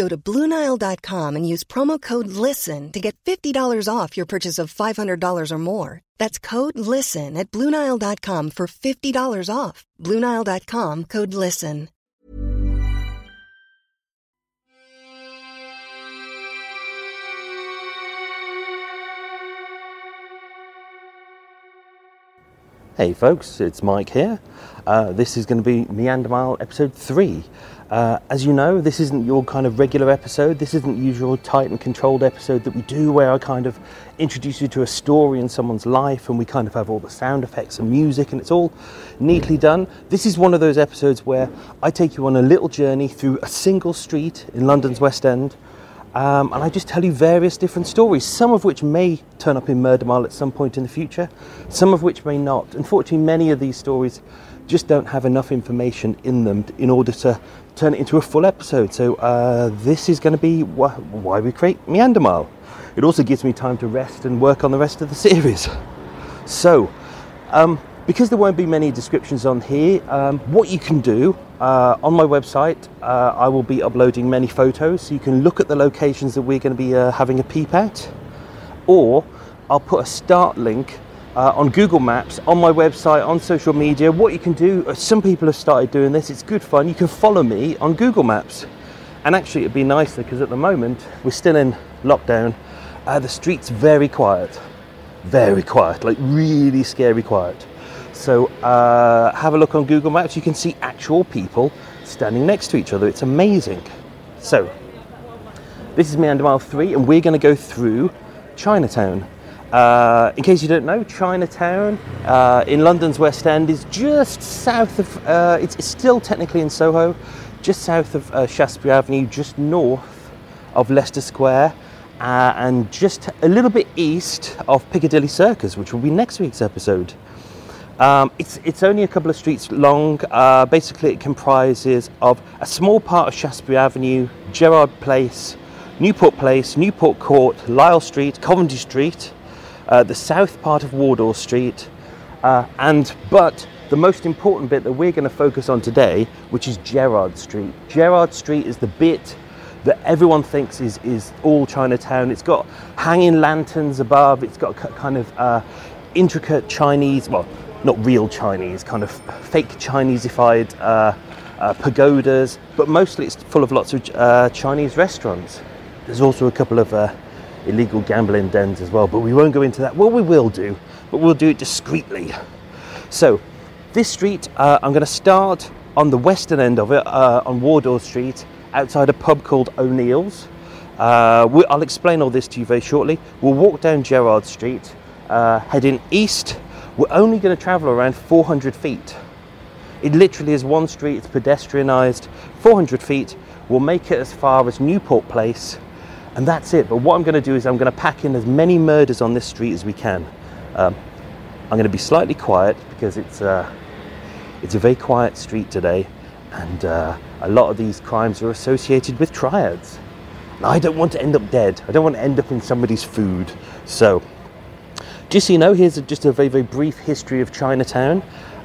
Go to BlueNile.com and use promo code LISTEN to get $50 off your purchase of $500 or more. That's code LISTEN at BlueNile.com for $50 off. BlueNile.com code LISTEN. Hey folks, it's Mike here. Uh, this is going to be Meander Mile episode 3. Uh, as you know, this isn't your kind of regular episode. This isn't the usual tight and controlled episode that we do where I kind of introduce you to a story in someone's life and we kind of have all the sound effects and music and it's all neatly done. This is one of those episodes where I take you on a little journey through a single street in London's West End um, and I just tell you various different stories, some of which may turn up in Murder Mile at some point in the future, some of which may not. Unfortunately, many of these stories just don't have enough information in them in order to turn it into a full episode. So uh, this is going to be wh- why we create Meander Mile. It also gives me time to rest and work on the rest of the series. So, um, because there won't be many descriptions on here, um, what you can do uh, on my website, uh, I will be uploading many photos so you can look at the locations that we're going to be uh, having a peep at. Or I'll put a start link uh, on Google Maps, on my website, on social media. What you can do, uh, some people have started doing this, it's good fun. You can follow me on Google Maps. And actually, it'd be nicer because at the moment we're still in lockdown. Uh, the street's very quiet, very quiet, like really scary quiet. So uh, have a look on Google Maps. You can see actual people standing next to each other. It's amazing. So this is Meander Mile 3 and we're going to go through Chinatown. Uh, in case you don't know, Chinatown uh, in London's West End is just south of, uh, it's, it's, still technically in Soho, just south of uh, Shaftesbury Avenue, just north of Leicester Square, uh, and just a little bit east of Piccadilly Circus, which will be next week's episode. Um, it's, it's only a couple of streets long. Uh, basically, it comprises of a small part of Shaftesbury Avenue, Gerrard Place, Newport Place, Newport Court, Lisle Street, Coventry Street, uh, the south part of Wardour Street, uh, and but the most important bit that we're going to focus on today, which is Gerrard Street. Gerrard Street is the bit that everyone thinks is, is all Chinatown. It's got hanging lanterns above, it's got kind of uh, intricate Chinese, well, not real Chinese, kind of fake Chinesefied uh, uh, pagodas, but mostly it's full of lots of uh, Chinese restaurants. There's also a couple of uh, illegal gambling dens as well, but we won't go into that. Well, we will do, but we'll do it discreetly. So, this street, uh, I'm going to start on the western end of it, uh, on Wardour Street, outside a pub called O'Neill's. I'll explain all this to you very shortly. We'll walk down Gerrard Street, heading east we're only going to travel around 400 feet. It literally is one street, it's pedestrianised, 400 feet. We'll make it as far as Newport Place, and that's it. But what I'm going to do is I'm going to pack in as many murders on this street as we can. Um, I'm going to be slightly quiet because it's, uh, it's a very quiet street today, and uh, a lot of these crimes are associated with triads. And I don't want to end up dead. I don't want to end up in somebody's food. So just so you know, here's a, just a very, very brief history of Chinatown.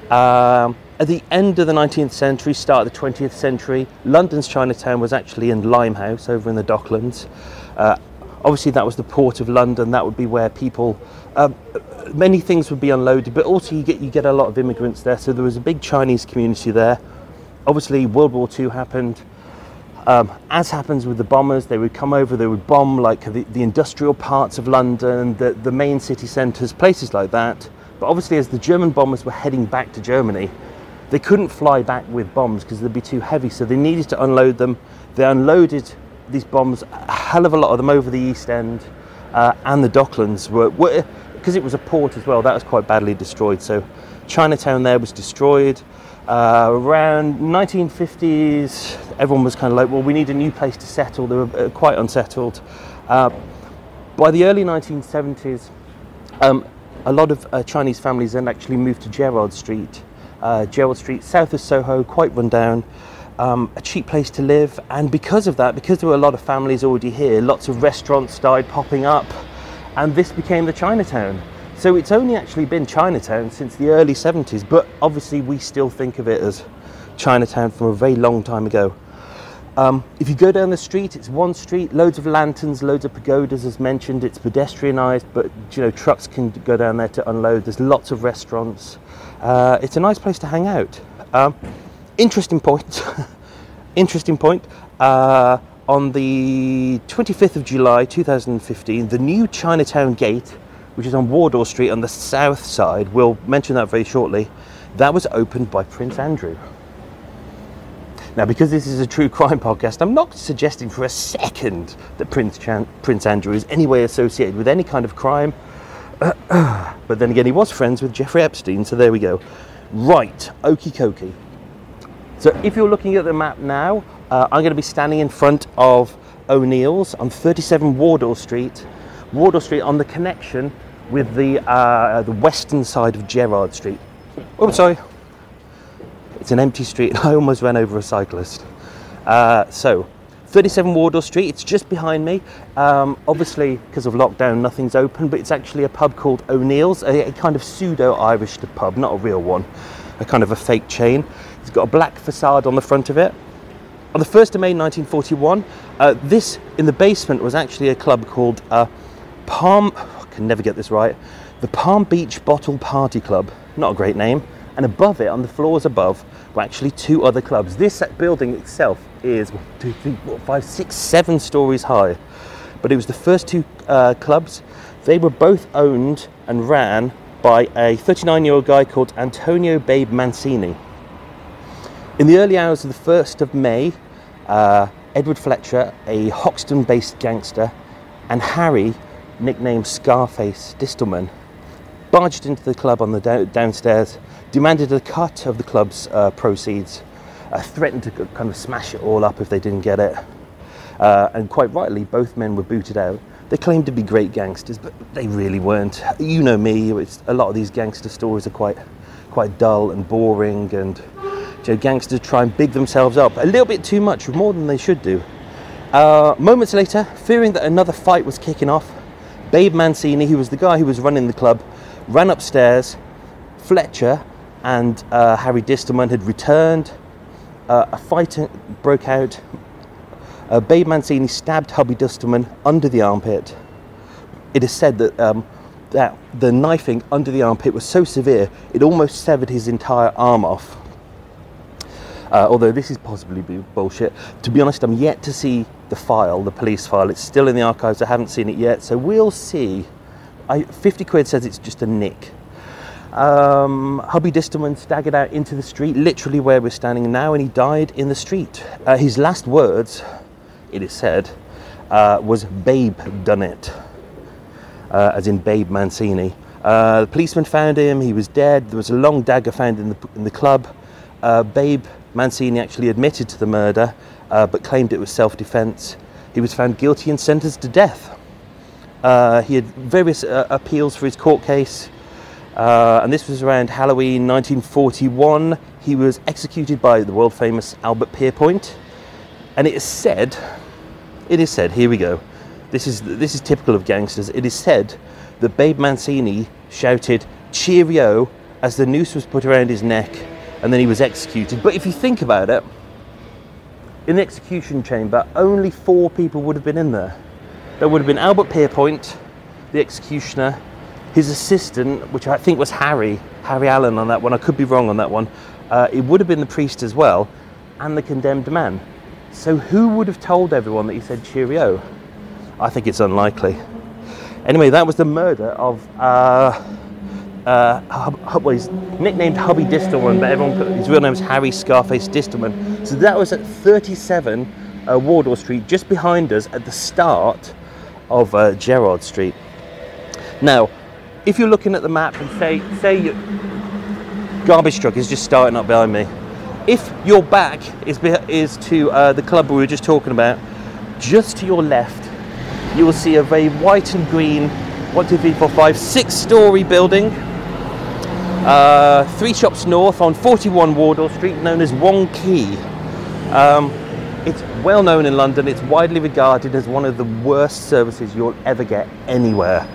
Um, at the end of the 19th century, start of the 20th century, London's Chinatown was actually in Limehouse over in the Docklands. Uh, obviously, that was the port of London. That would be where people, uh, many things would be unloaded, but also you get you get a lot of immigrants there. So there was a big Chinese community there. Obviously, World War II happened. Um, as happens with the bombers, they would come over, they would bomb like the, the industrial parts of London, the, the main city centres, places like that. But obviously, as the German bombers were heading back to Germany, they couldn't fly back with bombs because they'd be too heavy, so they needed to unload them. They unloaded these bombs, a hell of a lot of them over the East End, uh, and the Docklands were, because it was a port as well, that was quite badly destroyed. So Chinatown there was destroyed. Uh, around 1950s, everyone was kind of like, well, we need a new place to settle. They were uh, quite unsettled. Uh, by the early 1970s, um, a lot of uh, Chinese families then actually moved to Gerrard Street. Uh, Gerrard Street, south of Soho, quite run down. Um, a cheap place to live, and because of that, because there were a lot of families already here, lots of restaurants started popping up, and this became the Chinatown. So it's only actually been Chinatown since the early 70s, but obviously we still think of it as Chinatown from a very long time ago. Um, if you go down the street, it's one street, loads of lanterns, loads of pagodas, as mentioned. It's pedestrianised, but you know trucks can go down there to unload. There's lots of restaurants. Uh, it's a nice place to hang out. Um, interesting point. interesting point. Uh, on the 25th of July 2015, the new Chinatown Gate which is on Wardour Street on the south side. We'll mention that very shortly. That was opened by Prince Andrew. Now, because this is a true crime podcast, I'm not suggesting for a second that Prince, Chan- Prince Andrew is any way associated with any kind of crime. but then again, he was friends with Jeffrey Epstein, so there we go. Right, okie dokie. So if you're looking at the map now, uh, I'm going to be standing in front of O'Neill's on 37 Wardour Street. Wardour Street on the connection with the, uh, the western side of Gerrard Street. Oh, sorry. It's an empty street. I almost ran over a cyclist. Uh, so, 37 Wardour Street, it's just behind me. Um, obviously, because of lockdown, nothing's open, but it's actually a pub called O'Neill's, a, a kind of pseudo Irish pub, not a real one, a kind of a fake chain. Got a black facade on the front of it. On the 1st of May 1941, uh, this in the basement was actually a club called uh, Palm, I can never get this right, the Palm Beach Bottle Party Club. Not a great name. And above it, on the floors above, were actually two other clubs. This building itself is one, two, three, four, five, six, seven stories high. But it was the first two uh, clubs. They were both owned and ran by a 39 year old guy called Antonio Babe Mancini. In the early hours of the 1st of May, uh, Edward Fletcher, a Hoxton based gangster, and Harry, nicknamed Scarface Distleman, barged into the club on the downstairs, demanded a cut of the club's uh, proceeds, uh, threatened to kind of smash it all up if they didn't get it. Uh, and quite rightly, both men were booted out. They claimed to be great gangsters, but they really weren't. You know me, a lot of these gangster stories are quite, quite dull and boring, and gangsters try and big themselves up a little bit too much, more than they should do. Uh, moments later, fearing that another fight was kicking off, Babe Mancini, who was the guy who was running the club, ran upstairs. Fletcher and uh, Harry Distleman had returned. Uh, a fight broke out. Uh, Babe Mancini stabbed Hubby Distleman under the armpit. It is said that, um, that the knifing under the armpit was so severe it almost severed his entire arm off. Uh, although this is possibly bullshit. To be honest, I'm yet to see the file, the police file. It's still in the archives. I haven't seen it yet, so we'll see. I, 50 quid says it's just a nick. Um, Hubby Distleman staggered out into the street, literally where we're standing now, and he died in the street. Uh, his last words, it is said, uh, was "Babe done it," uh, as in Babe Mancini. Uh, the policeman found him. He was dead. There was a long dagger found in the in the club. Uh, Babe Mancini actually admitted to the murder, uh, but claimed it was self defense. He was found guilty and sentenced to death. Uh, he had various uh, appeals for his court case, uh, and this was around Halloween 1941. He was executed by the world famous Albert Pierrepoint, and it is said, it is said, here we go. This is, this is typical of gangsters. It is said that Babe Mancini shouted, Cheerio, as the noose was put around his neck and then he was executed. But if you think about it, in the execution chamber, only four people would have been in there. There would have been Albert Pierrepoint, the executioner, his assistant, which I think was Harry, Harry Allen on that one. I could be wrong on that one. Uh, it would have been the priest as well, and the condemned man. So who would have told everyone that he said cheerio? I think it's unlikely. Anyway, that was the murder of uh, uh, Hub, well, he's nicknamed Hubby Distleman, but everyone put, his real name is Harry Scarface Distleman. So that was at 37 uh, Wardour Street, just behind us at the start of uh, Gerrard Street. Now, if you're looking at the map and say, say your garbage truck is just starting up behind me, if your back is, is to uh, the club we were just talking about, just to your left, you will see a very white and green one, two, three, four, five, six story building. Uh, three shops north on 41 Wardour Street, known as Wong Kee. Um, it's well known in London, it's widely regarded as one of the worst services you'll ever get anywhere.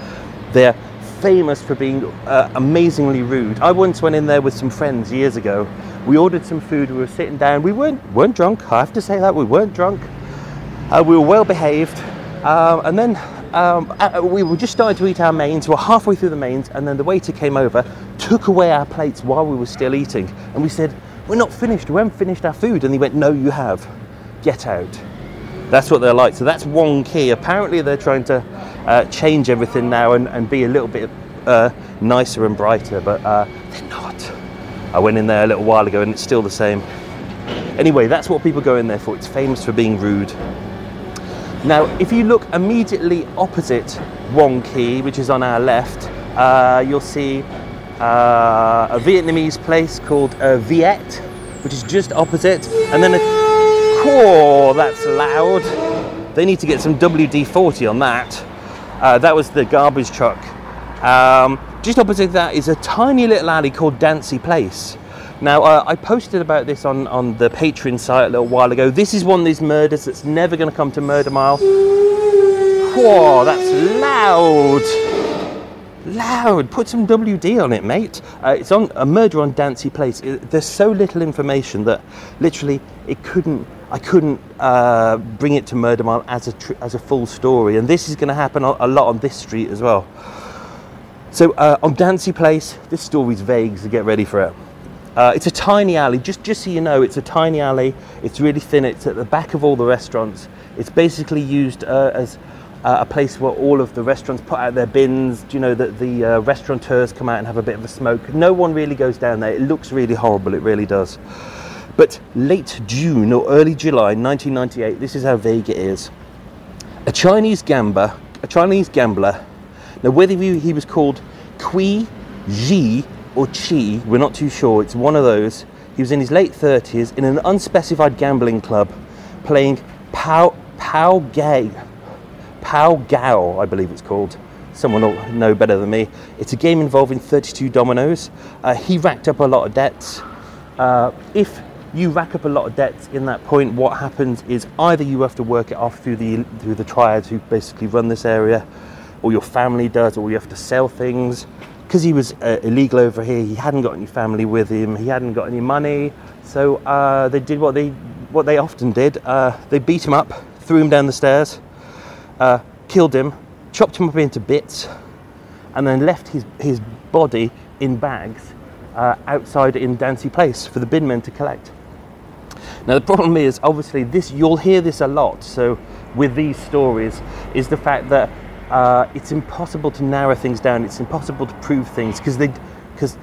They're famous for being uh, amazingly rude. I once went in there with some friends years ago. We ordered some food, we were sitting down, we weren't, weren't drunk, I have to say that, we weren't drunk. Uh, we were well behaved. Um, and then um, uh, we were just starting to eat our mains, we were halfway through the mains, and then the waiter came over, took away our plates while we were still eating. And we said, We're not finished, we haven't finished our food. And he went, No, you have. Get out. That's what they're like. So that's Wong Kee. Apparently, they're trying to uh, change everything now and, and, be a little bit uh, nicer and brighter, but uh, they're not. I went in there a little while ago and it's still the same. Anyway, that's what people go in there for. It's famous for being rude. Now, if you look immediately opposite Wong Kee, which is on our left, uh, you'll see uh, a Vietnamese place called uh, Viet, which is just opposite, and then a core that's loud. They need to get some WD 40 on that. Uh, that was the garbage truck. Um, just opposite that is a tiny little alley called Dansey Place. Now, uh, I posted about this on, on the Patreon site a little while ago. This is one of these murders that's never going to come to Murder Mile. Whoa, that's loud! Loud! Put some WD on it, mate. Uh, it's on a murder on Dansey Place. It, there's so little information that literally it couldn't. I couldn't uh, bring it to Murder Mile as a tr- as a full story, and this is going to happen a lot on this street as well. So uh, on Dansey Place, this story's vague, so get ready for it. Uh, it's a tiny alley, just, just so you know, it's a tiny alley. It's really thin, it's at the back of all the restaurants. It's basically used uh, as uh, a place where all of the restaurants put out their bins. You know that the uh, restaurateurs come out and have a bit of a smoke? No one really goes down there. It looks really horrible, it really does. But late June or early July 1998, this is how vague it is. A Chinese gambler, a Chinese gambler. Now, whether he was called Kui Ji or Chi, we're not too sure. It's one of those. He was in his late 30s in an unspecified gambling club playing Pao, Pao Gay. Pao Gao, I believe it's called. Someone will know better than me. It's a game involving 32 dominoes. Uh, he racked up a lot of debts. Uh, if you rack up a lot of debts in that point, what happens is either you have to work it off through the through the triads who basically run this area, or your family does, or you have to sell things because he was uh, illegal over here, he hadn't got any family with him, he hadn't got any money, so uh, they did what they what they often did. Uh, they beat him up, threw him down the stairs, uh, killed him, chopped him up into bits, and then left his his body in bags uh, outside in Dansey Place for the bin men to collect. Now the problem is, obviously, this you'll hear this a lot. So with these stories, is the fact that uh, it's impossible to narrow things down. It's impossible to prove things because they, because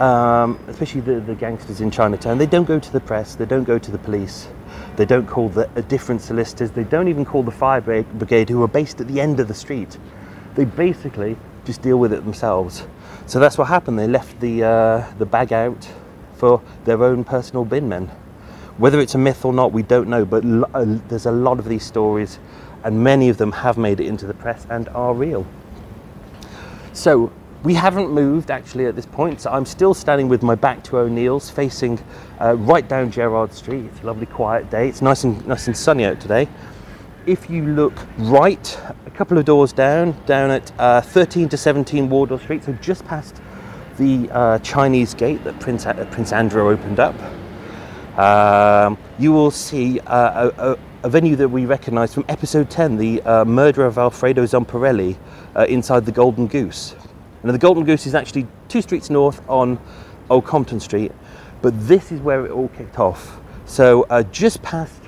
um, especially the, the gangsters in Chinatown, they don't go to the press, they don't go to the police, they don't call the uh, different solicitors, they don't even call the fire brigade who are based at the end of the street. They basically just deal with it themselves. So that's what happened. They left the uh, the bag out for their own personal bin men. Whether it's a myth or not, we don't know. But l- uh, there's a lot of these stories and many of them have made it into the press and are real. So we haven't moved actually at this point, so I'm still standing with my back to O'Neill's, facing uh, right down Gerrard Street. It's a lovely quiet day. It's nice and nice and sunny out today. If you look right, a couple of doors down, down at uh, 13 to 17 Wardour Street, so just past the uh, Chinese gate that Prince, Prince Andrew opened up, um, you will see uh, a a venue that we recognise from episode 10, the uh, murder of Alfredo Zomparelli uh, inside the Golden Goose. Now, the Golden Goose is actually two streets north on Old Compton Street, but this is where it all kicked off. So, uh, just past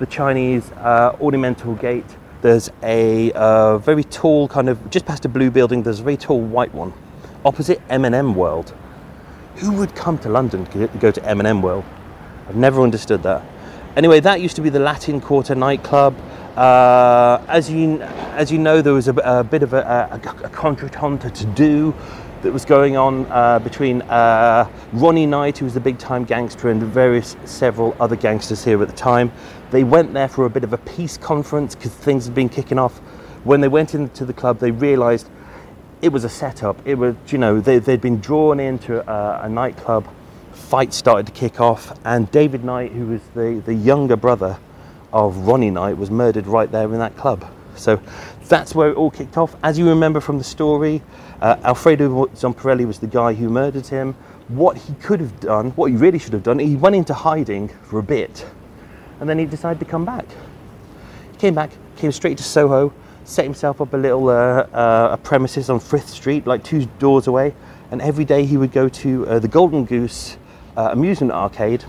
the Chinese uh, ornamental gate, there's a uh, very tall kind of just past a blue building. There's a very tall white one opposite M&M World. Who would come to London to go to M&M World? I've never understood that. Anyway, that used to be the Latin Quarter nightclub. Uh, as you as you know, there was a, a bit of a, a, a contretemps to do that was going on uh, between uh, Ronnie Knight, who was the big time gangster, and various several other gangsters here at the time. They went there for a bit of a peace conference because things had been kicking off. When they went into the club, they realised it was a setup. It was, you know, they, had been drawn into a nightclub. Fights started to kick off, and David Knight, who was the, the younger brother of Ronnie Knight, was murdered right there in that club. So that's where it all kicked off. As you remember from the story, uh, Alfredo Zomparelli was the guy who murdered him. What he could have done, what he really should have done, he went into hiding for a bit and then he decided to come back. He came back, came straight to Soho, set himself up a little uh, uh, a premises on Frith Street, like two doors away, and every day he would go to uh, the Golden Goose uh, amusement arcade,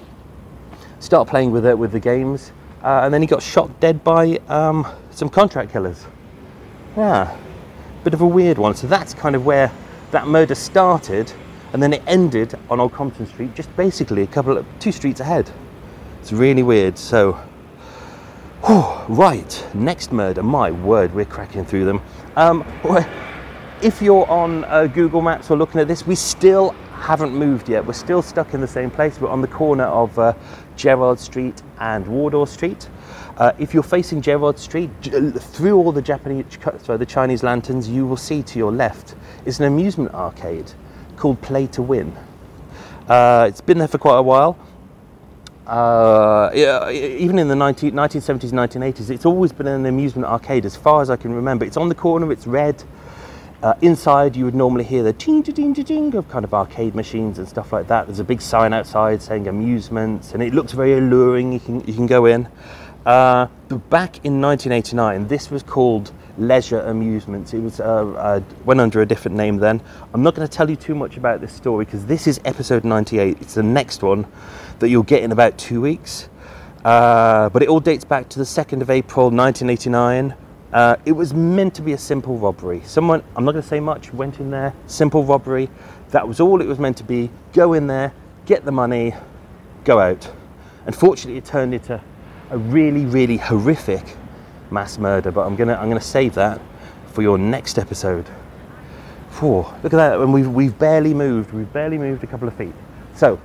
start playing with it with the games, uh, and then he got shot dead by um, some contract killers. Yeah, bit of a weird one. So that's kind of where that murder started, and then it ended on Old Compton Street, just basically a couple of two streets ahead. It's really weird. So, whew, right, next murder. My word, we're cracking through them. Um, if you're on uh, Google Maps or looking at this, we still haven't moved yet. We're still stuck in the same place. We're on the corner of uh, Gerrard Street and Wardour Street. Uh, if you're facing Gerrard Street, through all the Japanese, sorry, the Chinese lanterns, you will see to your left is an amusement arcade called Play to Win. Uh, it's been there for quite a while. Uh, even in the 19, 1970s, 1980s, it's always been an amusement arcade as far as I can remember. It's on the corner, it's red. Uh, inside, you would normally hear the ting ting ting of kind of arcade machines and stuff like that. There's a big sign outside saying amusements, and it looks very alluring. You can you can go in. Uh, back in 1989, this was called Leisure Amusements. It was uh, uh, went under a different name then. I'm not going to tell you too much about this story because this is episode 98. It's the next one that you'll get in about two weeks. Uh, but it all dates back to the 2nd of April 1989. Uh, it was meant to be a simple robbery. Someone, I'm not going to say much, went in there, simple robbery. That was all it was meant to be. Go in there, get the money, go out. Unfortunately, it turned into a really, really horrific mass murder, but I'm gonna I'm gonna save that for your next episode. Whew, look at that, and we've we've barely moved. We've barely moved a couple of feet. So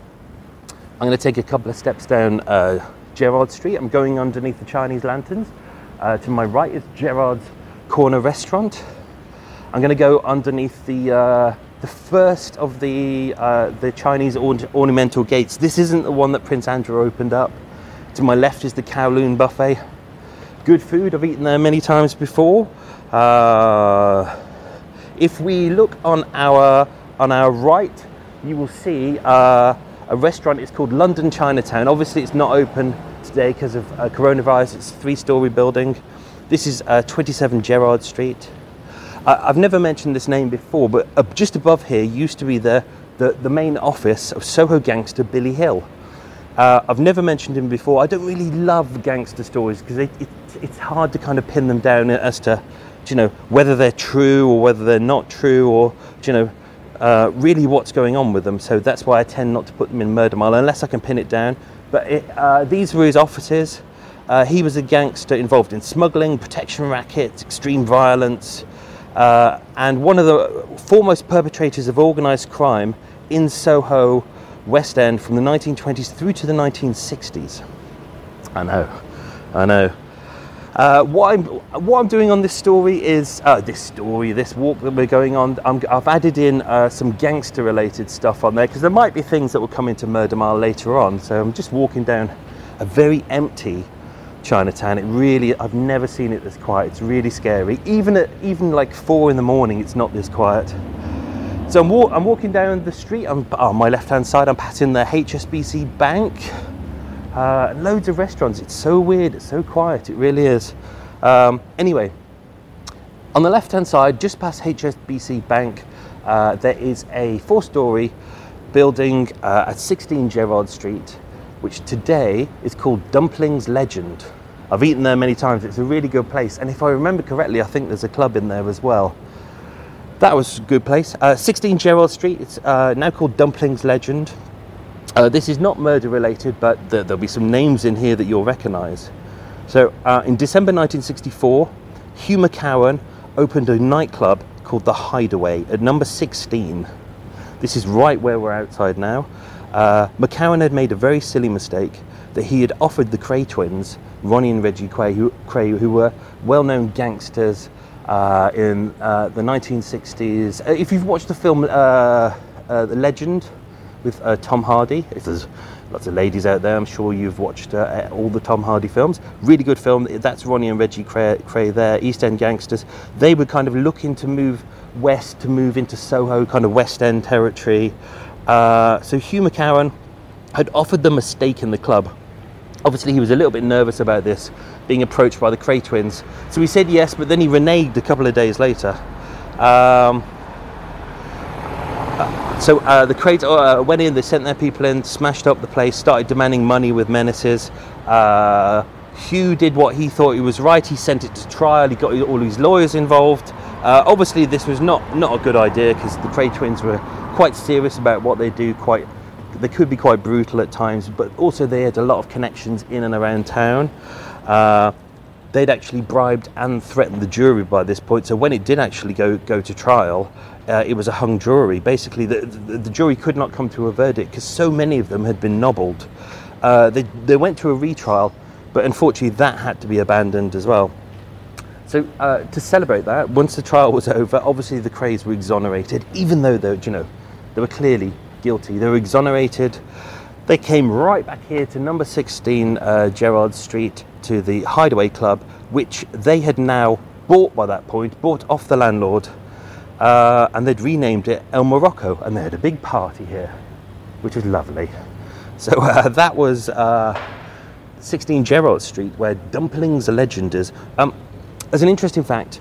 I'm going to take a couple of steps down uh, Gerrard Street. I'm going underneath the Chinese lanterns. Uh, to my right is Gerrard's Corner Restaurant. I'm going to go underneath the uh, the first of the uh, the Chinese ornamental gates. This isn't the one that Prince Andrew opened up. To my left is the Kowloon Buffet good food. I've eaten there many times before. Uh, if we look on our on our right, you will see uh, a restaurant. It's called London Chinatown. Obviously, it's not open today because of uh, coronavirus. It's a three-story building. This is uh, 27 Gerrard Street. I've never mentioned this name before, but just above here used to be the, the, the main office of Soho gangster Billy Hill. Uh, I've never mentioned him before. I don't really love gangster stories because it, it, it's hard to kind of pin them down as to, you know, whether they're true or whether they're not true or, you know, uh, really what's going on with them. So that's why I tend not to put them in Murder Mile unless I can pin it down. But it, uh, these were his offices. Uh, he was a gangster involved in smuggling, protection rackets, extreme violence, uh, and one of the foremost perpetrators of organised crime in Soho West End from the 1920s through to the 1960s. I know, I know. Uh, what, I'm, what I'm doing on this story is uh, this story, this walk that we're going on. i have added in uh, some gangster related stuff on there because there might be things that will come into Murder Mile later on. So I'm just walking down a very empty Chinatown. It really, I've never seen it this quiet. It's really scary. Even at even like four in the morning, it's not this quiet. So I'm, I'm walking down the street. I'm on my left hand side. I'm passing the HSBC Bank. Uh, loads of restaurants. It's so weird. It's so quiet. It really is. Um, anyway, on the left hand side, just past HSBC Bank, uh, there is a four story building uh, at 16 Gerrard Street, which today is called Dumplings Legend. I've eaten there many times. It's a really good place. And if I remember correctly, I think there's a club in there as well. That was a good place. Uh, 16 Gerrard Street. It's uh, now called Dumplings Legend. Uh, this is not murder related, but th- there'll be some names in here that you'll recognise. So, uh, in December 1964, Hew McCowan opened a nightclub called The Hideaway at number 16. This is right where we're outside now. Uh, McCowan had made a very silly mistake that he had offered the Kray twins, Ronnie and Reggie Kray, who, Kray, who were well known gangsters uh, in uh, the 1960s. Uh, if you've watched the film uh, uh, The Legend with uh, Tom Hardy, if there's lots of ladies out there, I'm sure you've watched all the Tom Hardy films. Really good film. That's Ronnie and Reggie Kray, Kray there, East End gangsters. They were kind of looking to move west, to move into Soho, kind of West End territory. so Hew McCowan had offered them a stake in the club Obviously, he was a little bit nervous about this, being approached by the Kray twins. So he said yes, but then he reneged a couple of days later. Um, so uh, the Kray uh, went in, they sent their people in, smashed up the place, started demanding money with menaces. Uh, Hew did what he thought he was right. He sent it to trial. He got all his lawyers involved. Uh, obviously, this was not not a good idea because the Kray twins were quite serious about what they do, quite they could be quite brutal at times, but also they had a lot of connections in and around town. Uh, they'd actually bribed and threatened the jury by this point. So when it did actually go go to trial, uh, it was a hung jury. Basically, the, the, the jury could not come to a verdict because so many of them had been nobbled. Uh, they they went to a retrial, but unfortunately that had to be abandoned as well. So uh, to celebrate that, once the trial was over, obviously the Krays were exonerated, even though they you know they were clearly guilty. They were exonerated. They came right back here to number 16 uh, Gerrard Street to the Hideaway Club, which they had now bought by that point, bought off the landlord, uh, and they'd renamed it El Morocco, and they had a big party here, which was lovely. So uh, that was uh, 16 Gerrard Street, where dumplings are legenders. Um, as an interesting fact,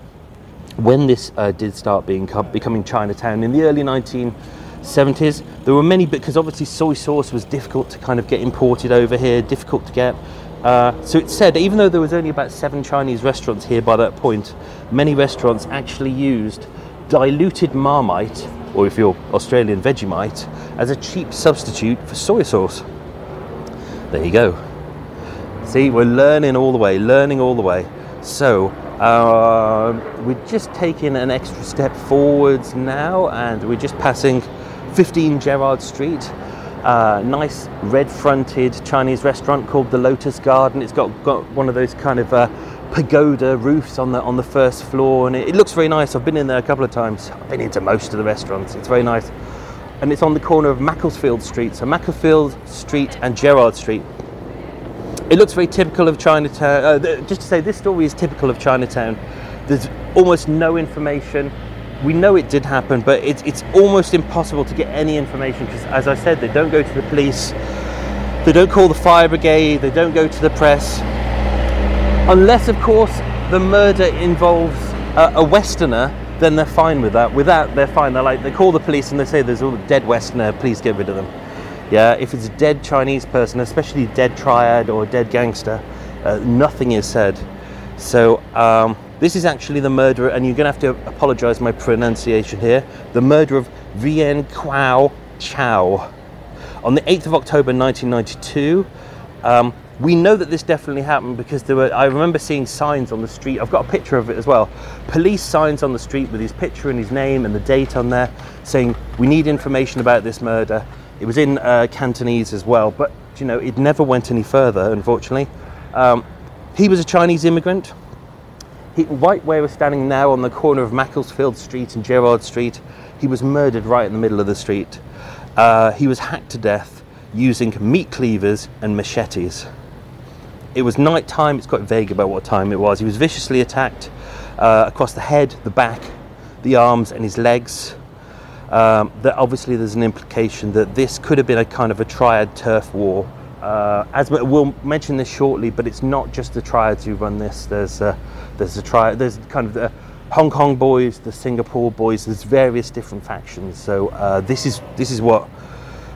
when this uh, did start being becoming Chinatown in the early 19 70s. There were many, because obviously soy sauce was difficult to kind of get imported over here, difficult to get. Uh, so it said, even though there was only about seven Chinese restaurants here by that point, many restaurants actually used diluted Marmite, or if you're Australian, Vegemite, as a cheap substitute for soy sauce. There you go. See, we're learning all the way, learning all the way. So, uh, we're just taking an extra step forwards now, and we're just passing 15 Gerrard Street. Uh, nice red fronted Chinese restaurant called the Lotus Garden. It's got, got one of those kind of uh, pagoda roofs on the on the first floor, and it, it, looks very nice. I've been in there a couple of times. I've been into most of the restaurants. It's very nice, and it's on the corner of Macclesfield Street. So Macclesfield Street and Gerrard Street. It looks very typical of Chinatown. Uh, just to say, this story is typical of Chinatown. There's almost no information we know it did happen, but it's, it's almost impossible to get any information because, as I said, they don't go to the police, they don't call the fire brigade, they don't go to the press. Unless, of course, the murder involves a, Westerner, then they're fine with that. With that, they're fine. They're like, they call the police and they say there's a dead Westerner, please get rid of them. Yeah, if it's a dead Chinese person, especially dead triad or a dead gangster, uh, nothing is said. So, um, this is actually the murderer, and you're going to have to apologize my pronunciation here. The murder of Vien Kwao Chow. On the 8th of October 1992, um, we know that this definitely happened because there were. I remember seeing signs on the street. I've got a picture of it as well. Police signs on the street with his picture and his name and the date on there, saying we need information about this murder. It was in uh, Cantonese as well, but you know it never went any further. Unfortunately, um, he was a Chinese immigrant. He, right where we're standing now on the corner of Macclesfield Street and gerrard Street, he was murdered right in the middle of the street. Uh, he was hacked to death using meat cleavers and machetes. It was night time, it's quite vague about what time it was. He was viciously attacked uh, across the head, the back, the arms, and his legs. Um, that obviously there's an implication that this could have been a kind of a triad turf war. Uh, as we'll mention this shortly, but it's not just the triads who run this. There's uh, there's a try. There's kind of the Hong Kong boys, the Singapore boys. There's various different factions. So uh, this is this is what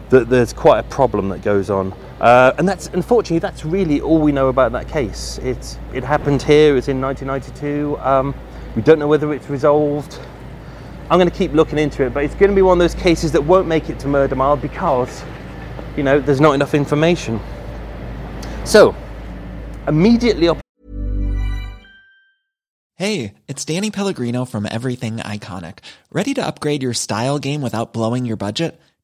that there's quite a problem that goes on. Uh, and that's unfortunately that's really all we know about that case. It's it happened here. It's in 1992. Um, we don't know whether it's resolved. I'm going to keep looking into it, but it's going to be one of those cases that won't make it to Murder Mile because, you know, there's not enough information. So, immediately up. Hey, it's Danny Pellegrino from Everything Iconic. Ready to upgrade your style game without blowing your budget?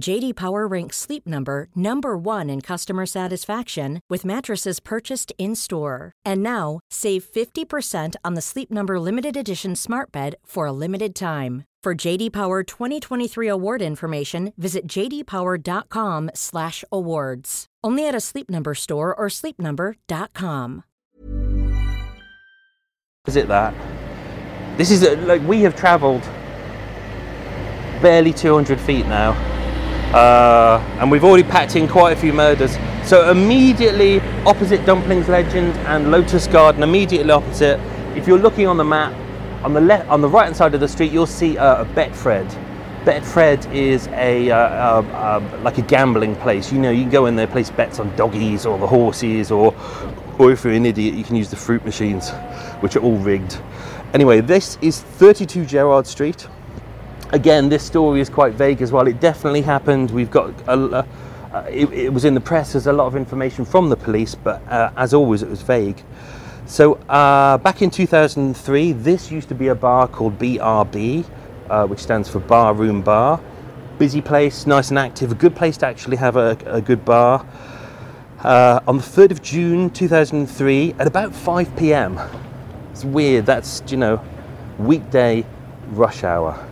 JD Power ranks Sleep Number number 1 in customer satisfaction with mattresses purchased in-store. And now, save 50% on the Sleep Number limited edition Smart Bed for a limited time. For JD Power 2023 award information, visit jdpower.com/awards. Only at a Sleep Number store or sleepnumber.com. Is it that? This is a, like we have travelled barely 200 feet now, uh, and we've already packed in quite a few murders. So immediately opposite Dumplings Legend and Lotus Garden, immediately opposite. If you're looking on the map, on the left, on the right hand side of the street, you'll see uh, a Betfred. Betfred is a uh, uh, uh, like a gambling place. You know, you can go in there, place bets on doggies or the horses, or or if you're an idiot, you can use the fruit machines, which are all rigged. Anyway, this is 32 Gerrard Street. Again, this story is quite vague as well. It definitely happened. We've got a, it, it, was in the press. There's a lot of information from the police, but uh, as always, it was vague. So uh, back in 2003, this used to be a bar called BRB, uh, which stands for Bar Room Bar. Busy place, nice and active. A good place to actually have a, a good bar. Uh, on the 3rd of June 2003 at about 5 pm. It's weird, that's, you know, weekday rush hour.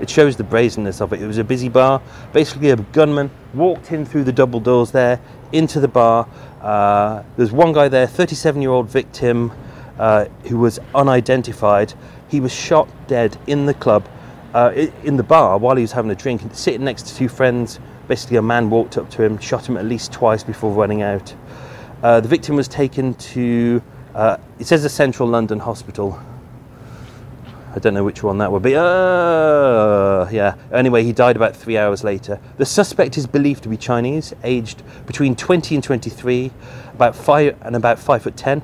It shows the brazenness of it. It was a busy bar. Basically, a gunman walked in through the double doors there into the bar. Uh, there's one guy there, 37 year old victim, uh, who was unidentified. He was shot dead in the club, uh, in the bar while he was having a drink, sitting next to two friends. Basically, a man walked up to him, shot him at least twice before running out. Uh, the victim was taken to, uh, it says a central London hospital. I don't know which one that would be. Uh, yeah. Anyway, he died about three hours later. The suspect is believed to be Chinese, aged between 20 and 23, about five and about five foot ten.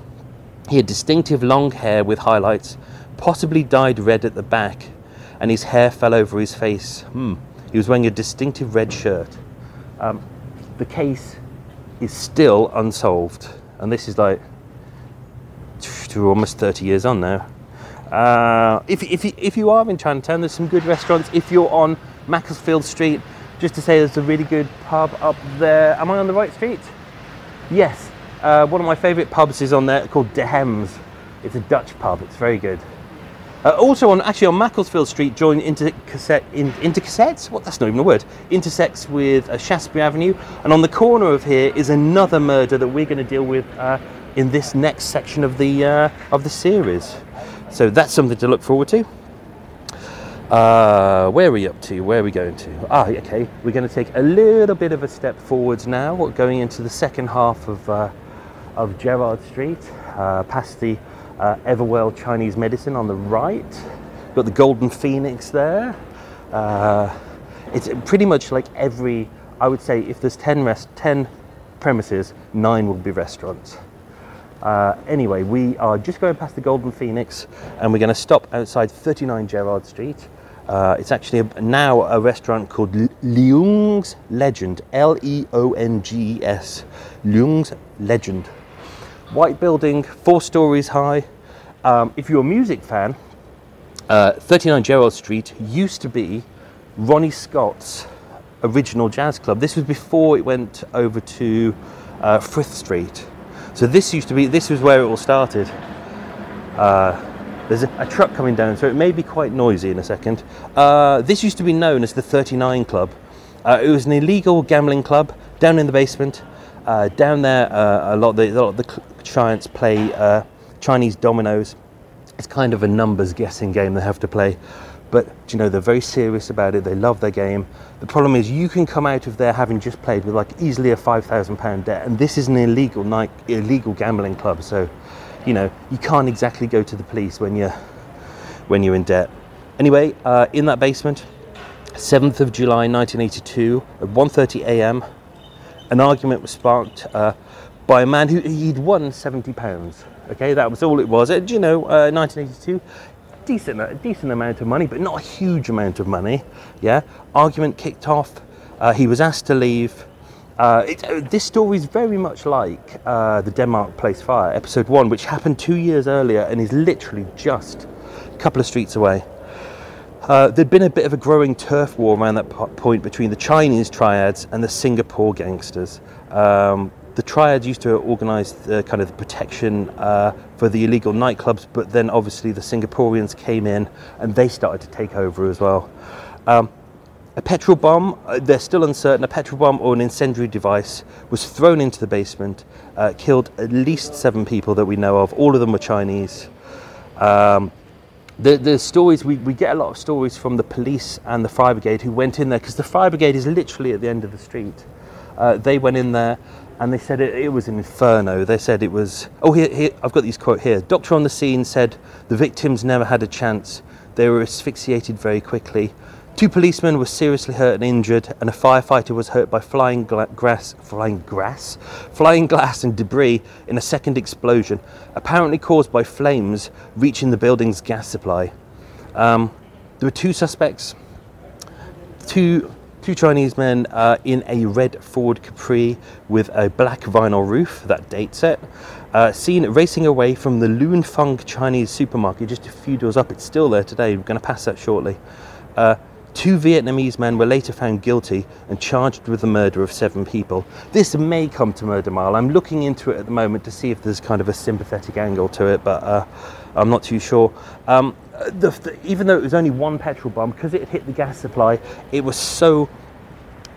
He had distinctive long hair with highlights, possibly dyed red at the back, and his hair fell over his face. Hmm. He was wearing a distinctive red shirt. Um, the case is still unsolved, and this is like almost 30 years on now. Uh, if, if, if you are in Chinatown, there's some good restaurants. If you're on Macclesfield Street, just to say there's a really good pub up there. Am I on the right street? Yes. Uh, one of my favourite pubs is on there called De Hems. It's a Dutch pub. It's very good. Uh, also on actually on Macclesfield Street, join into cassette in, intercassettes. What? That's not even a word. Intersects with uh, Shaftesbury Avenue, and on the corner of here is another murder that we're going to deal with uh, in this next section of the uh, of the series. So that's something to look forward to. Uh, where are we up to? Where are we going to? Ah, okay. We're going to take a little bit of a step forwards now, We're going into the second half of uh, of Gerrard Street, uh, past the uh, Everwell Chinese Medicine on the right. Got the Golden Phoenix there. Uh, it's pretty much like every I would say if there's 10, rest, 10 premises, nine will be restaurants. Uh, anyway, we are just going past the Golden Phoenix and we're going to stop outside 39 Gerrard Street. Uh, it's actually a, now a restaurant called Leong's Legend, L E O N G S, Leong's Legend. White building, four stories high. Um, if you're a music fan, uh, 39 Gerrard Street used to be Ronnie Scott's original jazz club. This was before it went over to uh, Frith Street. So this used to be, this was where it all started. Uh, there's a, a, truck coming down, so it may be quite noisy in a second. Uh, this used to be known as the 39 Club. Uh, it was an illegal gambling club down in the basement. Uh, down there, uh, a lot of the, lot of the clients play uh, Chinese dominoes. It's kind of a numbers guessing game they have to play. But you know, they're very serious about it. They love their game. The problem is, you can come out of there having just played with like easily a five thousand pound debt, and this is an illegal night, illegal gambling club. So, you know, you can't exactly go to the police when you're when you're in debt. Anyway, uh, in that basement, 7th of July 1982, at 1:30 a.m., an argument was sparked uh, by a man who he'd won 70 pounds. Okay, that was all it was. Uh, you know, 1982 decent, a decent amount of money, but not a huge amount of money. Yeah, argument kicked off. Uh, he was asked to leave. Uh, it, uh, this story is very much like uh, the Denmark Place Fire, episode one, which happened two years earlier and is literally just a couple of streets away. Uh, there'd been a bit of a growing turf war around that point between the Chinese triads and the Singapore gangsters. Um, the triad used to organise the kind of the protection uh, for the illegal nightclubs, but then obviously the Singaporeans came in and they started to take over as well. Um, a petrol bomb, uh, they're still uncertain, a petrol bomb or an incendiary device was thrown into the basement, uh, killed at least seven people that we know of. All of them were Chinese. Um, the, the stories, we, we get a lot of stories from the police and the fire brigade who went in there because the fire brigade is literally at the end of the street. Uh, they went in there and they said it, it, was an inferno. They said it was. Oh, here, here, I've got these quote here. Doctor on the scene said the victims never had a chance. They were asphyxiated very quickly. Two policemen were seriously hurt and injured, and a firefighter was hurt by flying gla- grass, flying grass, flying glass and debris in a second explosion, apparently caused by flames reaching the building's gas supply. Um, there were two suspects. Two Two Chinese men uh, in a red Ford Capri with a black vinyl roof, that dates it, uh, seen racing away from the Loon Fung Chinese supermarket just a few doors up. It's still there today. We're going to pass that shortly. Uh, two Vietnamese men were later found guilty and charged with the murder of seven people. This may come to Murder Mile. I'm looking into it at the moment to see if there's kind of a sympathetic angle to it, but uh, I'm not too sure. Um, the, the, even though it was only one petrol bomb, because it hit the gas supply, it was so.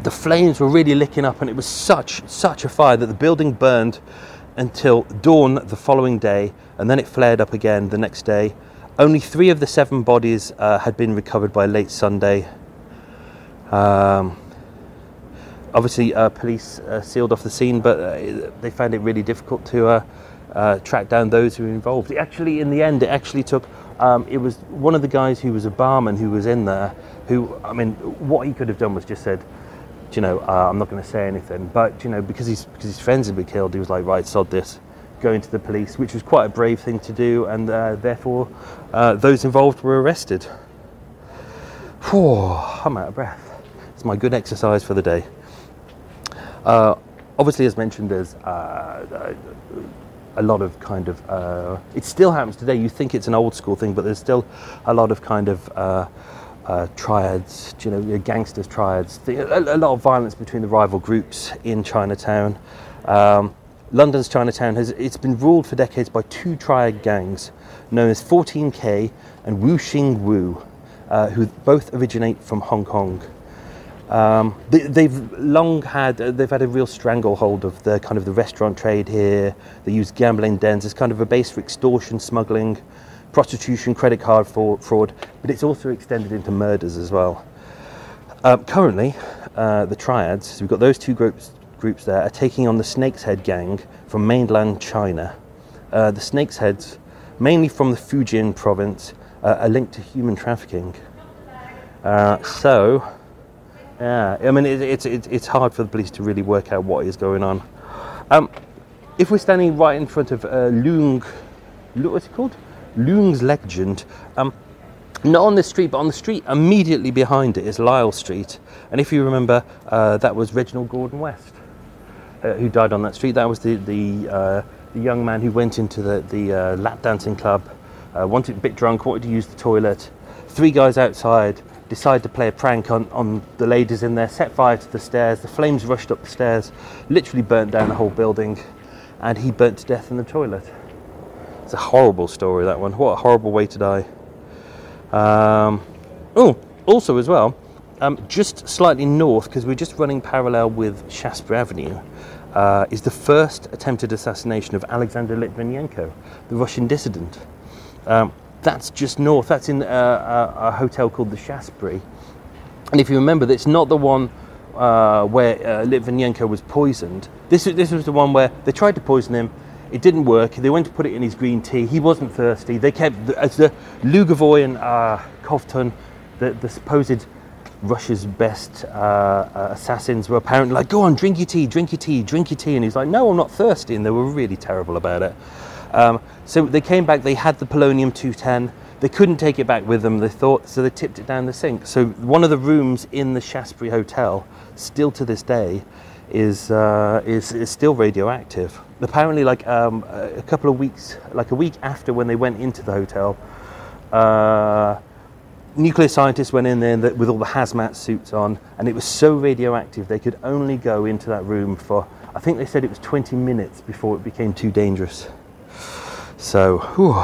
The flames were really licking up, and it was such such a fire that the building burned until dawn the following day, and then it flared up again the next day. Only three of the seven bodies uh, had been recovered by late Sunday. Um, obviously, uh, police uh, sealed off the scene, but uh, they found it really difficult to uh, uh, track down those who were involved. It actually, in the end, it actually took um, it was one of the guys who was a barman who was in there. Who, I mean, what he could have done was just said, you know, uh, I'm not going to say anything. But you know, because he's because his friends had been killed, he was like, right, sod this, going to the police, which was quite a brave thing to do, and uh, therefore uh, those involved were arrested. Whew, I'm out of breath. It's my good exercise for the day. Uh, obviously, as mentioned, there's uh, a lot of kind of uh, it still happens today. You think it's an old school thing but there's still a lot of kind of uh, uh, triads you know gangsters triads. A, lot of violence between the rival groups in Chinatown. Um, London's Chinatown has it's been ruled for decades by two triad gangs known as 14K and Wo Shing Wo uh, who both originate from Hong Kong um, they, have long had uh, they've had a real stranglehold of the kind of the restaurant trade here. They use gambling dens as kind of a base for extortion, smuggling, prostitution, credit card fraud, but it's also extended into murders as well. Uh, currently, uh, the triads, so we've got those two groups groups there, are taking on the Snake's Head gang from mainland China. Uh, the Snake's Heads, mainly from the Fujian province, uh, are linked to human trafficking. Uh, so Yeah, I mean, it, it's it's it's hard for the police to really work out what is going on. Um, if we're standing right in front of uh, Leong, what's it called? Leong's Legend. Um, not on this street, but on the street immediately behind it is Lisle Street. And if you remember, uh, that was Reginald Gordon West uh, who died on that street. That was the the, uh, the young man who went into the the uh, lap dancing club, uh, wanted a bit drunk, wanted to use the toilet. Three guys outside decided to play a prank on, on the ladies in there, set fire to the stairs. The flames rushed up the stairs, literally burnt down the whole building, and he burnt to death in the toilet. It's a horrible story, that one. What a horrible way to die. Um, oh, also as well, um, just slightly north, because we're just running parallel with Shaftesbury Avenue, uh, is the first attempted assassination of Alexander Litvinenko, the Russian dissident. Um, that's just north. That's in uh, a, a hotel called the Shaftesbury. And if you remember, that's not the one uh, where uh, Litvinenko was poisoned. This, this was the one where they tried to poison him. It didn't work. They went to put it in his green tea. He wasn't thirsty. They kept, as the Lugovoy and uh, Kovtun, the, the supposed Russia's best uh, uh, assassins, were apparently like, go on, drink your tea, drink your tea, drink your tea. And he's like, no, I'm not thirsty. And they were really terrible about it. Um, so they came back, they had the polonium 210. They couldn't take it back with them, they thought, so they tipped it down the sink. So one of the rooms in the Shaftesbury Hotel, still to this day, is, uh, is, is still radioactive. Apparently, like um, a couple of weeks, like a week after when they went into the hotel, uh, nuclear scientists went in there with all the hazmat suits on, and it was so radioactive they could only go into that room for, I think they said it was 20 minutes before it became too dangerous. So, whew.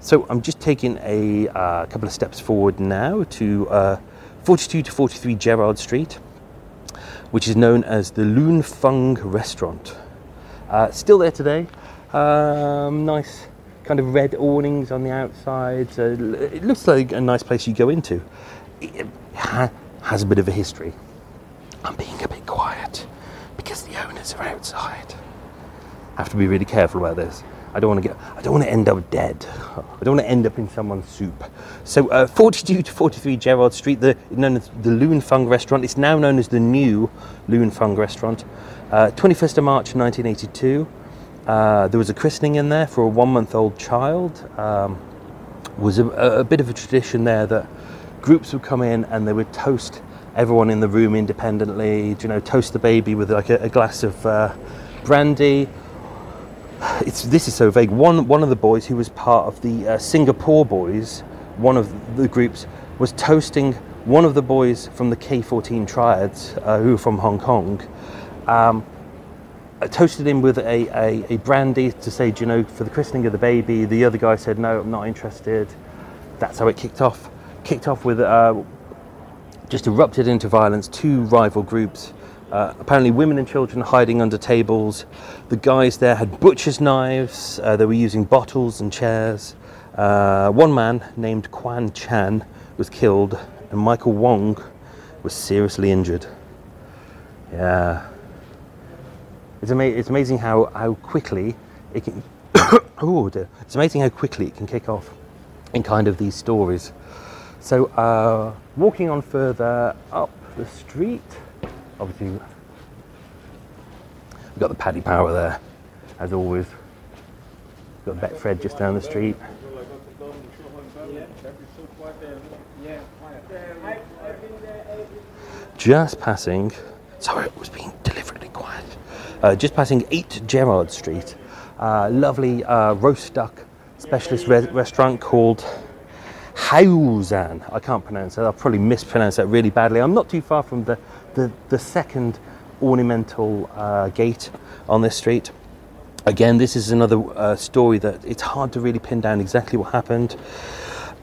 so I'm just taking a uh, couple of steps forward now to uh, 42 to 43 Gerrard Street, which is known as the Loon Fung Restaurant. Uh, still there today. Um, nice kind of red awnings on the outside. It looks like a nice place you go into. It ha- has a bit of a history. I'm being a bit quiet because the owners are outside. I have to be really careful about this. I don't want to get. I don't want to end up dead. I don't want to end up in someone's soup. So, uh, 42 to 43 Gerrard Street, the known as the Loon Fung Restaurant. It's now known as the new Loon Fung Restaurant. Uh, 21st of March 1982. Uh, there was a christening in there for a one-month-old child. Um, was a, a bit of a tradition there that groups would come in and they would toast everyone in the room independently. You know, toast the baby with like a, a glass of uh, brandy it's this is so vague. One one of the boys who was part of the uh, Singapore boys, one of the groups, was toasting one of the boys from the K14 triads uh, who were from Hong Kong. Um, uh, toasted him with a, a, a, brandy to say, you know, for the christening of the baby. The other guy said, no, I'm not interested. That's how it kicked off. Kicked off with uh, just erupted into violence. Two rival groups uh, apparently, women and children hiding under tables. The guys there had butcher's knives. Uh, they were using bottles and chairs. Uh, one man named Quan Chan was killed, and Michael Wong was seriously injured. Yeah. It's, ama- it's amazing how, how quickly it can. oh dear. It's amazing how quickly it can kick off in kind of these stories. So, uh, walking on further up the street obviously we've got the Paddy Power there, as always. We've got Betfred just down the street. Just passing, sorry, it was being deliberately quiet. Uh, just passing 8 Gerrard Street, uh, lovely uh, roast duck specialist re- restaurant called Hauzan. I can't pronounce that. I'll probably mispronounce that really badly. I'm not too far from the the, the second ornamental uh, gate on this street. Again, this is another uh, story that it's hard to really pin down exactly what happened.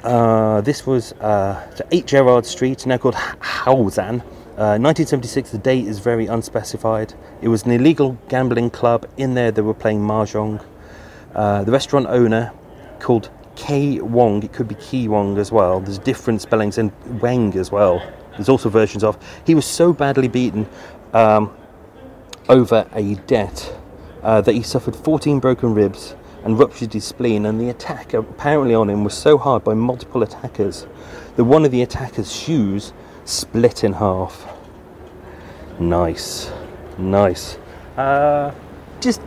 Uh, this was uh, 8 Gerrard Street, now called Hauzan. 1976, uh, the date is very unspecified. It was an illegal gambling club. In there, they were playing mahjong. Uh, the restaurant owner, called K Wong, it could be Ki Wong as well. There's different spellings, and Wang as well there's also versions of. He was so badly beaten um, over a debt uh, that he suffered 14 broken ribs and ruptured his spleen. And the attack apparently on him was so hard by multiple attackers that one of the attackers' shoes split in half. Nice, nice. Uh, just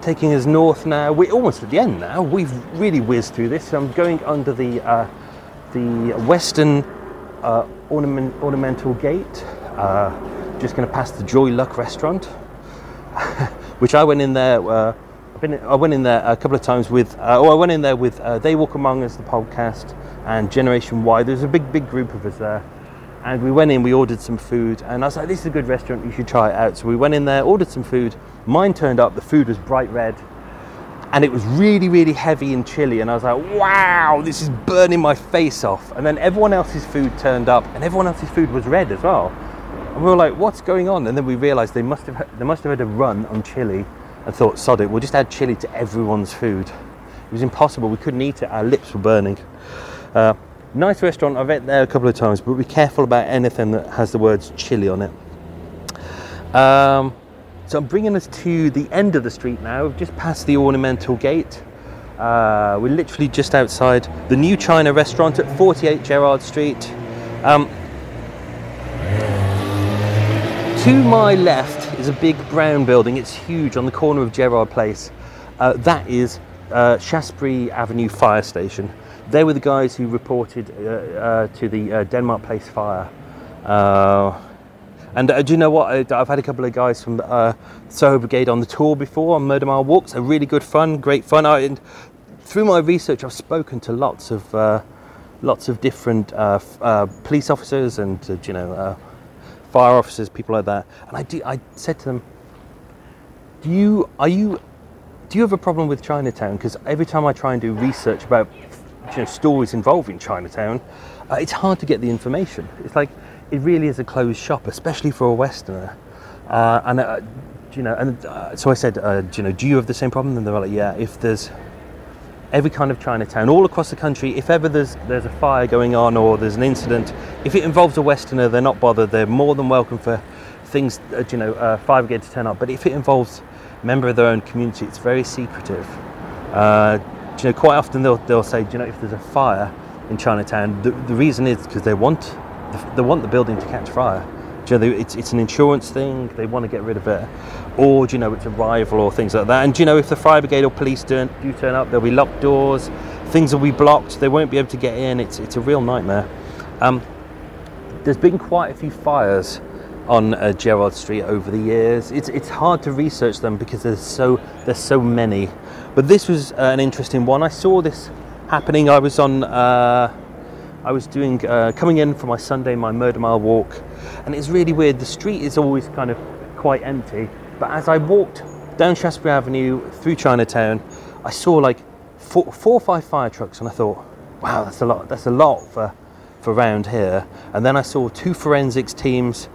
taking us north now. We're almost at the end now. We've really whizzed through this. I'm going under the uh, the western uh, ornament, ornamental gate. Uh, just going to pass the Joy Luck restaurant, which I went in there. Uh, I've been, I went in there a couple of times with. Uh, oh, I went in there with uh, They Walk Among Us, the podcast, and Generation Y. There's a big, big group of us there. And we went in, we ordered some food, and I was like, this is a good restaurant, you should try it out. So we went in there, ordered some food. Mine turned up, the food was bright red, and it was really, really heavy and chilly. And I was like, wow, this is burning my face off. And then everyone else's food turned up, and everyone else's food was red as well. And we were like, what's going on? And then we realised they must have they must have had a run on chili, and thought, sod it, we'll just add chili to everyone's food. It was impossible. We couldn't eat it. Our lips were burning. Uh, nice restaurant. I've ate there a couple of times, but be careful about anything that has the words chili on it. Um, so I'm bringing us to the end of the street now. We've just passed the ornamental gate. Uh, we're literally just outside the new China restaurant at 48 Gerrard Street. Um, to my left is a big brown building. It's huge on the corner of Gerrard Place. Uh, that is uh, Shaftesbury Avenue Fire Station. They were the guys who reported uh, uh, to the uh, Denmark Place fire. And uh, do you know what? I've had a couple of guys from uh, Soho Brigade on the tour before on Murder Mile walks. They're really good fun, great fun. I, and through my research, I've spoken to lots of uh, lots of different uh, uh, police officers and uh, you know fire officers, people like that. And I do, I said to them, "Do you are you do you have a problem with Chinatown? Because every time I try and do research about you know, stories involving Chinatown, it's hard to get the information. It's like it really is a closed shop, especially for a Westerner. Uh, and uh, you know, and uh, so I said, uh, you know, do you have the same problem? And they were like, yeah. If there's every kind of Chinatown all across the country, if ever there's there's a fire going on or there's an incident, if it involves a Westerner, they're not bothered. They're more than welcome for things, uh, you know, uh, fire brigade to turn up. But if it involves a member of their own community, it's very secretive. You know, quite often they'll they'll say, you know, if there's a fire in Chinatown, the, the reason is because they want they want the building to catch fire. Do you know, it's, it's an insurance thing, they want to get rid of it. Or, do you know, it's a rival or things like that. And, do you know, if the fire brigade or police turn, do turn up, there'll be locked doors, things will be blocked, they won't be able to get in. It's, it's a real nightmare. Um, there's been quite a few fires on uh, Gerrard Street over the years. It's, it's hard to research them because there's so, there's so many. But this was uh, an interesting one. I saw this happening. I was on. Uh, I was doing uh, coming in for my Sunday, my murder mile walk, and it's really weird. The street is always kind of quite empty, but as I walked down Shaftesbury Avenue through Chinatown, I saw like four, four or five fire trucks, and I thought, wow, that's a lot. That's a lot for for round here. And then I saw two forensics teams.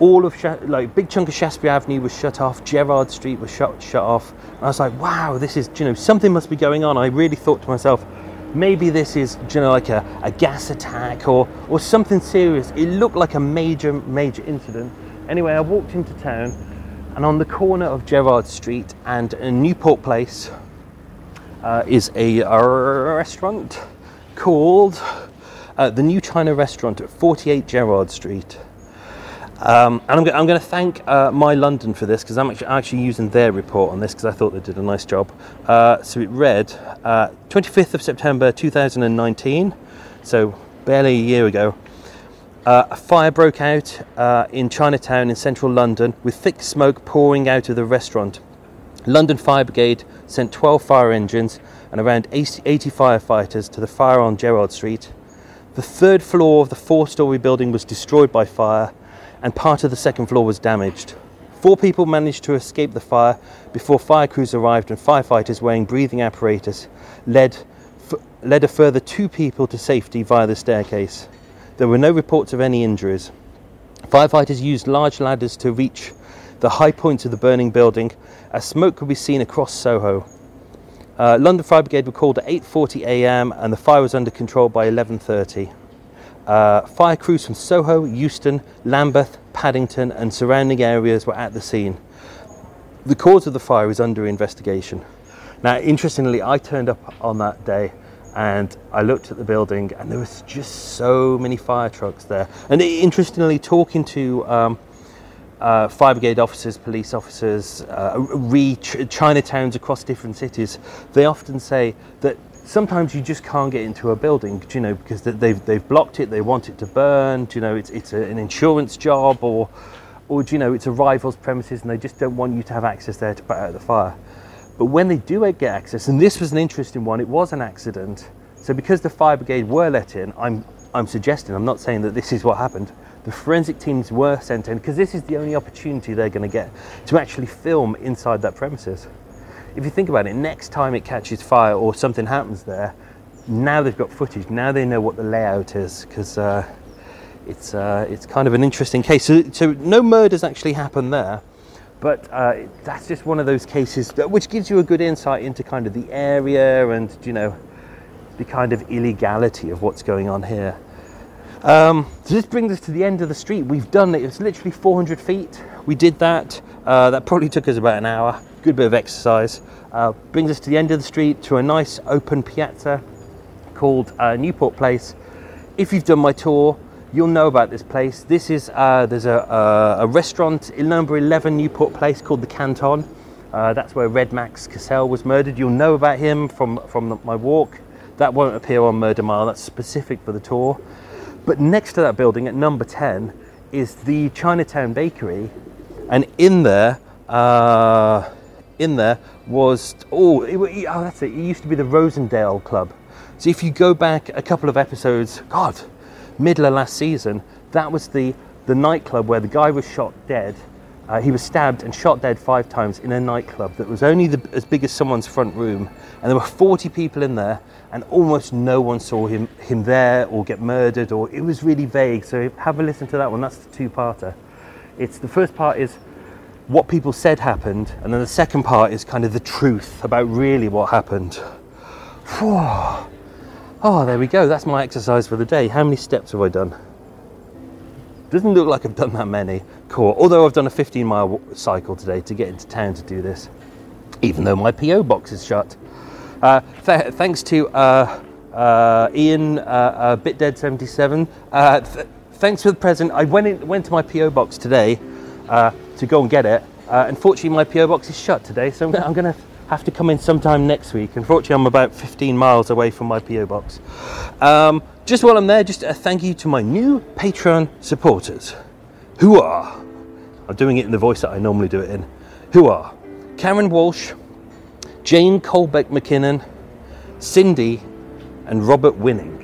All of like big chunk of Shaftesbury Avenue was shut off. Gerrard Street was shut shut off. And I was like, wow, this is you know something must be going on. I really thought to myself, maybe this is you know like a, a gas attack or or something serious. It looked like a major major incident. Anyway, I walked into town, and on the corner of Gerrard Street and Newport Place uh, is a, a restaurant called uh, the New China Restaurant at 48 Gerrard Street. Um, and I'm, I'm going to thank uh, My London for this because I'm actually, actually using their report on this because I thought they did a nice job. Uh, so it read uh, 25th of September 2019, so barely a year ago. Uh, a fire broke out uh, in Chinatown in central London with thick smoke pouring out of the restaurant. London Fire Brigade sent 12 fire engines and around 80 80 firefighters to the fire on Gerrard Street. The third floor of the four story building was destroyed by fire, and part of the second floor was damaged. Four people managed to escape the fire before fire crews arrived, and firefighters wearing breathing apparatus led, f- led a further two people to safety via the staircase. There were no reports of any injuries. Firefighters used large ladders to reach the high points of the burning building as smoke could be seen across Soho. Uh, London Fire Brigade were called at 8:40 a.m. and the fire was under control by 11:30. Uh, fire crews from Soho, Euston, Lambeth, Paddington, and surrounding areas were at the scene. The cause of the fire is under investigation. Now, interestingly, I turned up on that day and I looked at the building, and there was just so many fire trucks there. And interestingly, talking to um, uh, fire brigade officers, police officers, uh, re Chinatowns across different cities, they often say that sometimes you just can't get into a building, you know, because they've they've blocked it, they want it to burn, you know, it's it's a, an insurance job, or or you know, it's a rival's premises, and they just don't want you to have access there to put out the fire. But when they do get access, and this was an interesting one, it was an accident. So because the fire brigade were let in, I'm, I'm suggesting, I'm not saying that this is what happened, the forensic teams were sent in because this is the only opportunity they're going to get to actually film inside that premises. If you think about it, next time it catches fire or something happens there, now they've got footage, now they know what the layout is because uh, it's, uh, it's kind of an interesting case. So, so no murders actually happened there but uh, that's just one of those cases that, which gives you a good insight into kind of the area and you know the kind of illegality of what's going on here. Um, so this brings us to the end of the street. We've done it. It's literally 400 feet. We did that. Uh, that probably took us about an hour. Good bit of exercise. Uh, brings us to the end of the street to a nice open piazza called uh, Newport Place. If you've done my tour, you'll know about this place. This is uh, there's a, a, restaurant in number 11 Newport Place called the Canton. Uh, that's where Red Max Kassel was murdered. You'll know about him from from the, my walk. That won't appear on Murder Mile. That's specific for the tour. But next to that building at number 10 is the Chinatown Bakery, and in there. Uh, in there was oh, it, oh that's it. It used to be the Rosendale Club. So if you go back a couple of episodes, God, middle of last season, that was the, the nightclub where the guy was shot dead. Uh, he was stabbed and shot dead five times in a nightclub that was only the, as big as someone's front room. And there were 40 people in there, and almost no one saw him, him there or get murdered, or it was really vague. So have a listen to that one. That's the two parter. It's the first part is what people said happened, and then the second part is kind of the truth about really what happened. Whew. Oh, there we go. That's my exercise for the day. How many steps have I done? Doesn't look like I've done that many. Cool. Although I've done a 15 mile cycle today to get into town to do this, even though my PO box is shut. Uh, th- thanks to uh, uh, Ian uh, uh, BitDead77. Uh, th- thanks for the present. I went in, went to my PO box today to go and get it. unfortunately, my PO box is shut today, so I'm going to have to come in sometime next week. Unfortunately, I'm about 15 miles away from my PO box. Um, just while I'm there, just a thank you to my new Patreon supporters, who are, I'm doing it in the voice that I normally do it in, who are Karen Walsh, Jane Colbeck McKinnon, Cindy, and Robert Winning.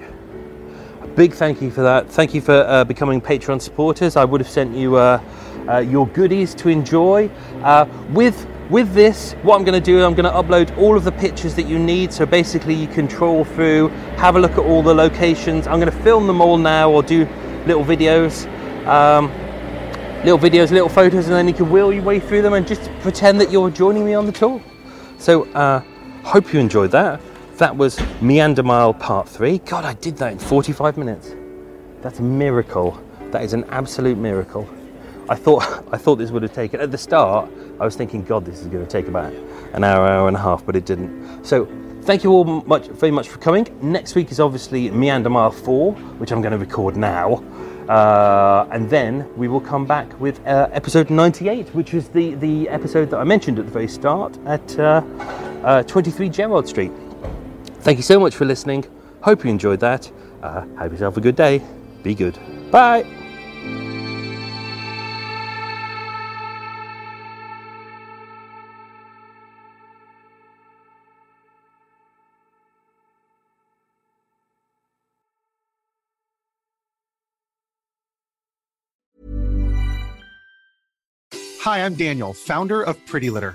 Big thank you for that. Thank you for uh, becoming Patreon supporters. I would have sent you uh, uh, your goodies to enjoy uh, with with this, what I'm going to do, is I'm going to upload all of the pictures that you need. So basically, you can troll through, have a look at all the locations. I'm going to film them all now or do little videos, um, little videos, little photos, and then you can wheel your way through them and just pretend that you're joining me on the tour. So, uh, hope you enjoyed that. That was Meander Mile Part 3. God, I did that in 45 minutes. That's a miracle. That is an absolute miracle. I thought I thought this would have taken at the start. I was thinking, God, this is going to take about an hour, hour and a half, but it didn't. So thank you all much, very much for coming. Next week is obviously Meander Mile 4, which I'm going to record now. Uh, and then we will come back with uh, episode 98, which is the, the episode that I mentioned at the very start at uh, uh 23 Gerrard Street. Thank you so much for listening. Hope you enjoyed that. Uh, have yourself a good day. Be good. Bye. Hi, I'm Daniel, founder of Pretty Litter.